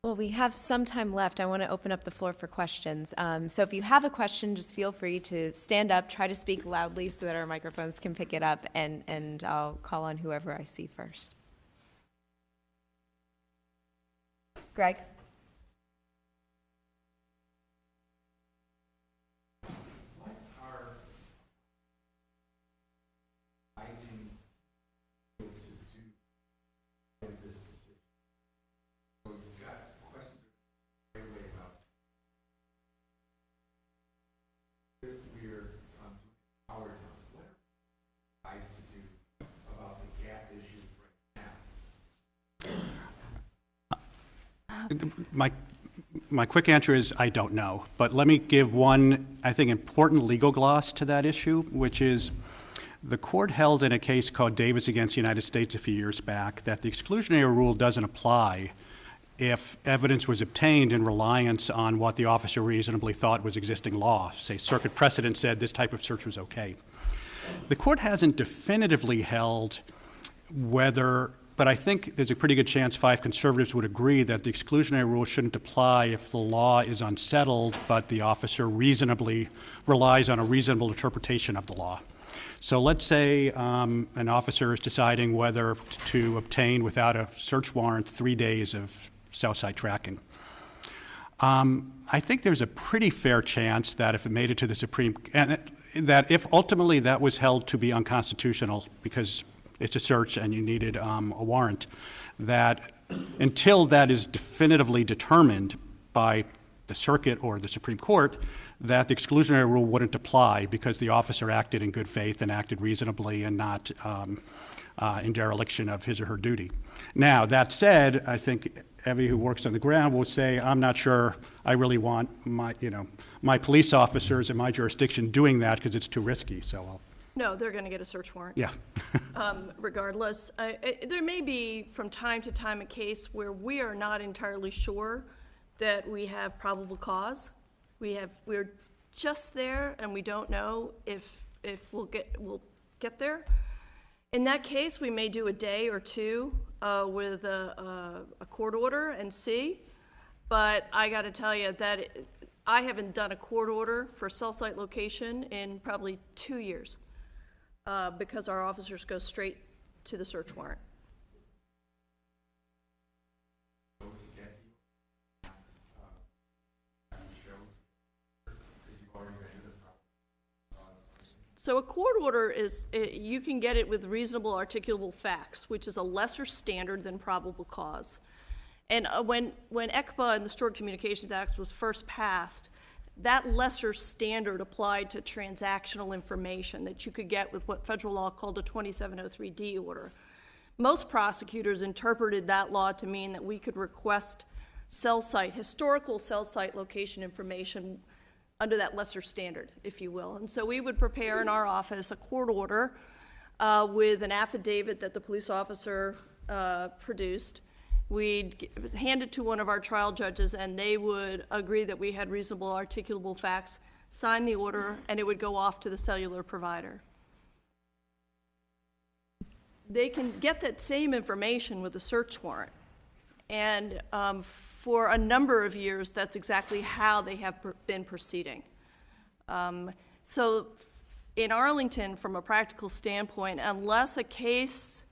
Well, we have some time left. I want to open up the floor for questions. Um, so if you have a question, just feel free to stand up, try to speak loudly so that our microphones can pick it up, and, and I'll call on whoever I see first. Greg? My, my quick answer is I don't know. But let me give one, I think, important legal gloss to that issue, which is the court held in a case called Davis against the United States a few years back that the exclusionary rule doesn't apply if evidence was obtained in reliance on what the officer reasonably thought was existing law. Say, circuit precedent said this type of search was okay. The court hasn't definitively held whether but I think there's a pretty good chance five conservatives would agree that the exclusionary rule shouldn't apply if the law is unsettled, but the officer reasonably relies on a reasonable interpretation of the law. So let's say um, an officer is deciding whether to obtain without a search warrant three days of site tracking. Um, I think there's a pretty fair chance that if it made it to the Supreme, and that if ultimately that was held to be unconstitutional because it's a search and you needed um, a warrant, that until that is definitively determined by the circuit or the Supreme Court that the exclusionary rule wouldn't apply because the officer acted in good faith and acted reasonably and not um, uh, in dereliction of his or her duty. Now, that said, I think Evie, who works on the ground, will say, I'm not sure I really want my, you know, my police officers in my jurisdiction doing that because it's too risky, so I'll, No, they're going to get a search warrant. yeah. um, regardless. I, I, there may be from time to time a case where we are not entirely sure that we have probable cause. We have we're just there, and we don't know if if we'll get we'll get there. In that case, we may do a day or two uh, with a, a, a court order and see. But I got to tell you that it, I haven't done a court order for cell site location in probably two years uh, because our officers go straight to the search warrant. So a court order is, you can get it with reasonable articulable facts, which is a lesser standard than probable cause. And uh, when, when ECPA and the Stored Communications Act was first passed, that lesser standard applied to transactional information that you could get with what federal law called a 2703D order. Most prosecutors interpreted that law to mean that we could request cell site, historical cell site location information under that lesser standard, if you will. And so we would prepare in our office a court order uh, with an affidavit that the police officer uh, produced. We'd hand it to one of our trial judges, and they would agree that we had reasonable articulable facts, sign the order, and it would go off to the cellular provider. They can get that same information with a search warrant. And um, for a number of years, that's exactly how they have pr- been proceeding. Um, so, in Arlington, from a practical standpoint, unless a case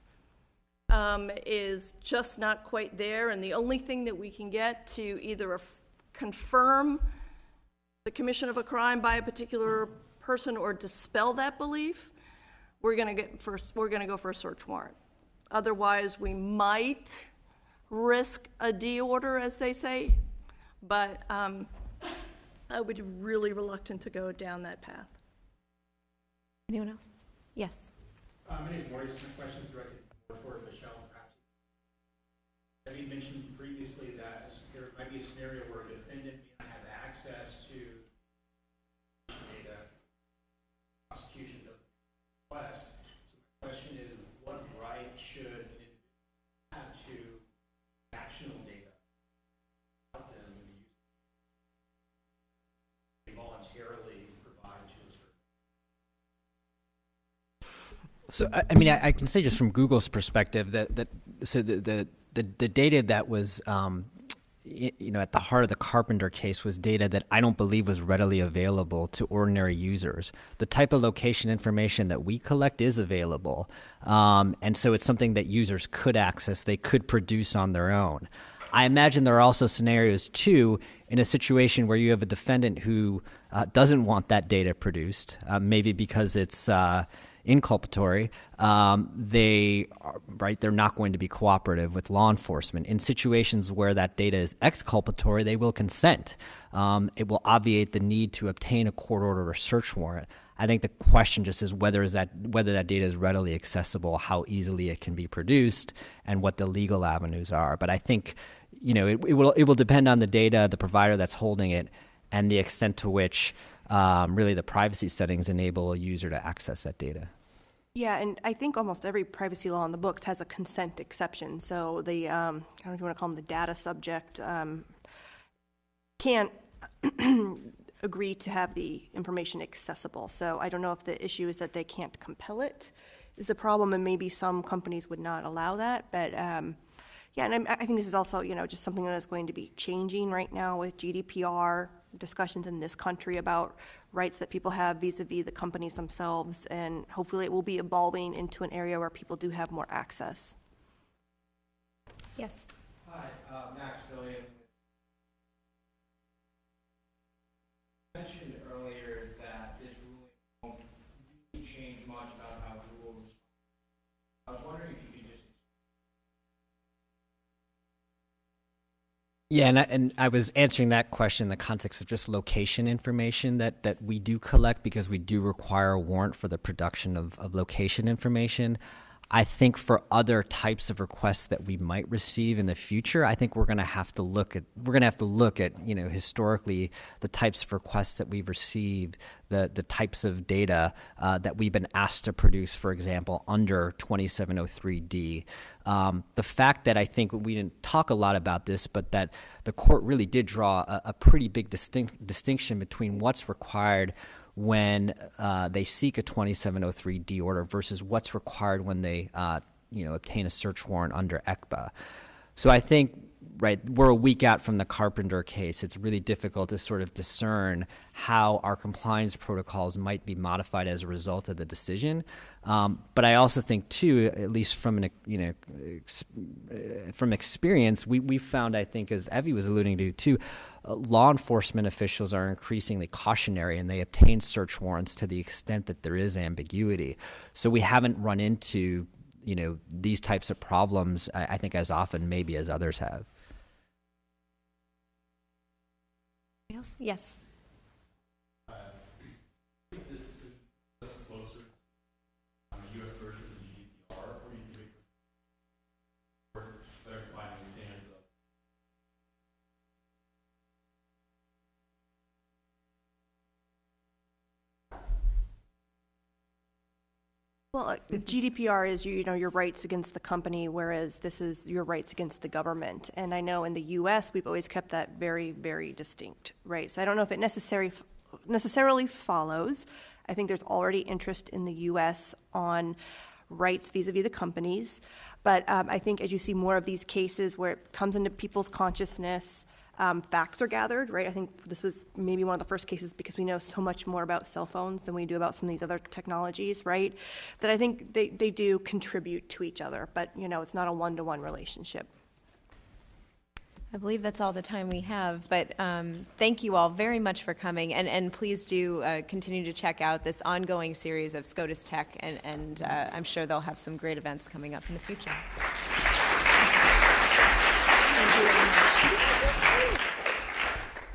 um, is just not quite there, and the only thing that we can get to either aff- confirm the commission of a crime by a particular person or dispel that belief, we're going to get first. We're going to go for a search warrant. Otherwise, we might risk a D order, as they say, but um, I would be really reluctant to go down that path. Anyone else? Yes. Uh, My name is Maurice, my question is directed toward Michelle, perhaps. Have you mentioned previously that there might be a scenario where a defendant may not have access to data prosecution doesn't request? So my question is, what right should an individual have to actionable data about them and use they voluntarily provide to a certain So I, mean, I, I can say just from Google's perspective that that so the the the, the data that was. Um, you know, at the heart of the Carpenter case was data that I don't believe was readily available to ordinary users. The type of location information that we collect is available, um, and so it's something that users could access. They could produce on their own. I imagine there are also scenarios too in a situation where you have a defendant who uh, doesn't want that data produced, uh, maybe because it's uh, inculpatory. Um, they are, right they're not going to be cooperative with law enforcement in situations where that data is exculpatory. They will consent. Um, it will obviate the need to obtain a court order or search warrant. I think the question just is whether is that whether that data is readily accessible, how easily it can be produced, and what the legal avenues are. But I think you know it, it will it will depend on the data, the provider that's holding it, and the extent to which um, really the privacy settings enable a user to access that data. Yeah, and I think almost every privacy law in the books has a consent exception. So the, um, I don't know if you want to call them the data subject, um, can't agree to have the information accessible. So I don't know if the issue is that they can't compel it is the problem, and maybe some companies would not allow that. But um, yeah, and I'm, I think this is also, you know, just something that is going to be changing right now with GDPR discussions in this country about rights that people have vis-a-vis the companies themselves, and hopefully it will be evolving into an area where people do have more access. Yes. Hi, uh, Max Billion. Mentioned earlier that this ruling won't really change much about how Google responds. I was wondering if you could just Yeah, and I, and I was answering that question in the context of just location information that, that we do collect because we do require a warrant for the production of, of location information. I think for other types of requests that we might receive in the future, I think we're going to have to look at we're going to have to look at you know historically the types of requests that we've received, the the types of data uh, that we've been asked to produce, for example, under 2703D. Um, the fact that I think we didn't talk a lot about this, but that the court really did draw a, a pretty big distinct, distinction between what's required when uh, they seek a 2703D order versus what's required when they uh, you know obtain a search warrant under ECPA. So I think right we're a week out from the Carpenter case. It's really difficult to sort of discern how our compliance protocols might be modified as a result of the decision. Um, but I also think too, at least from an you know ex- uh, from experience, we we found I think as Evie was alluding to too, uh, law enforcement officials are increasingly cautionary and they obtain search warrants to the extent that there is ambiguity. So we haven't run into you know these types of problems I, I think as often maybe as others have. Else? Yes. Well, uh, GDPR is, you know, your rights against the company, whereas this is your rights against the government. And I know in the US, we've always kept that very, very distinct, right? So I don't know if it necessary, necessarily follows. I think there's already interest in the US on rights vis-a-vis the companies. But um, I think as you see more of these cases where it comes into people's consciousness, um, facts are gathered, right? I think this was maybe one of the first cases because we know so much more about cell phones than we do about some of these other technologies, right? That I think they, they do contribute to each other, but you know, it's not a one-to-one relationship. I believe that's all the time we have, but um, thank you all very much for coming, and, and please do uh, continue to check out this ongoing series of SCOTUS Tech, and, and uh, I'm sure they'll have some great events coming up in the future.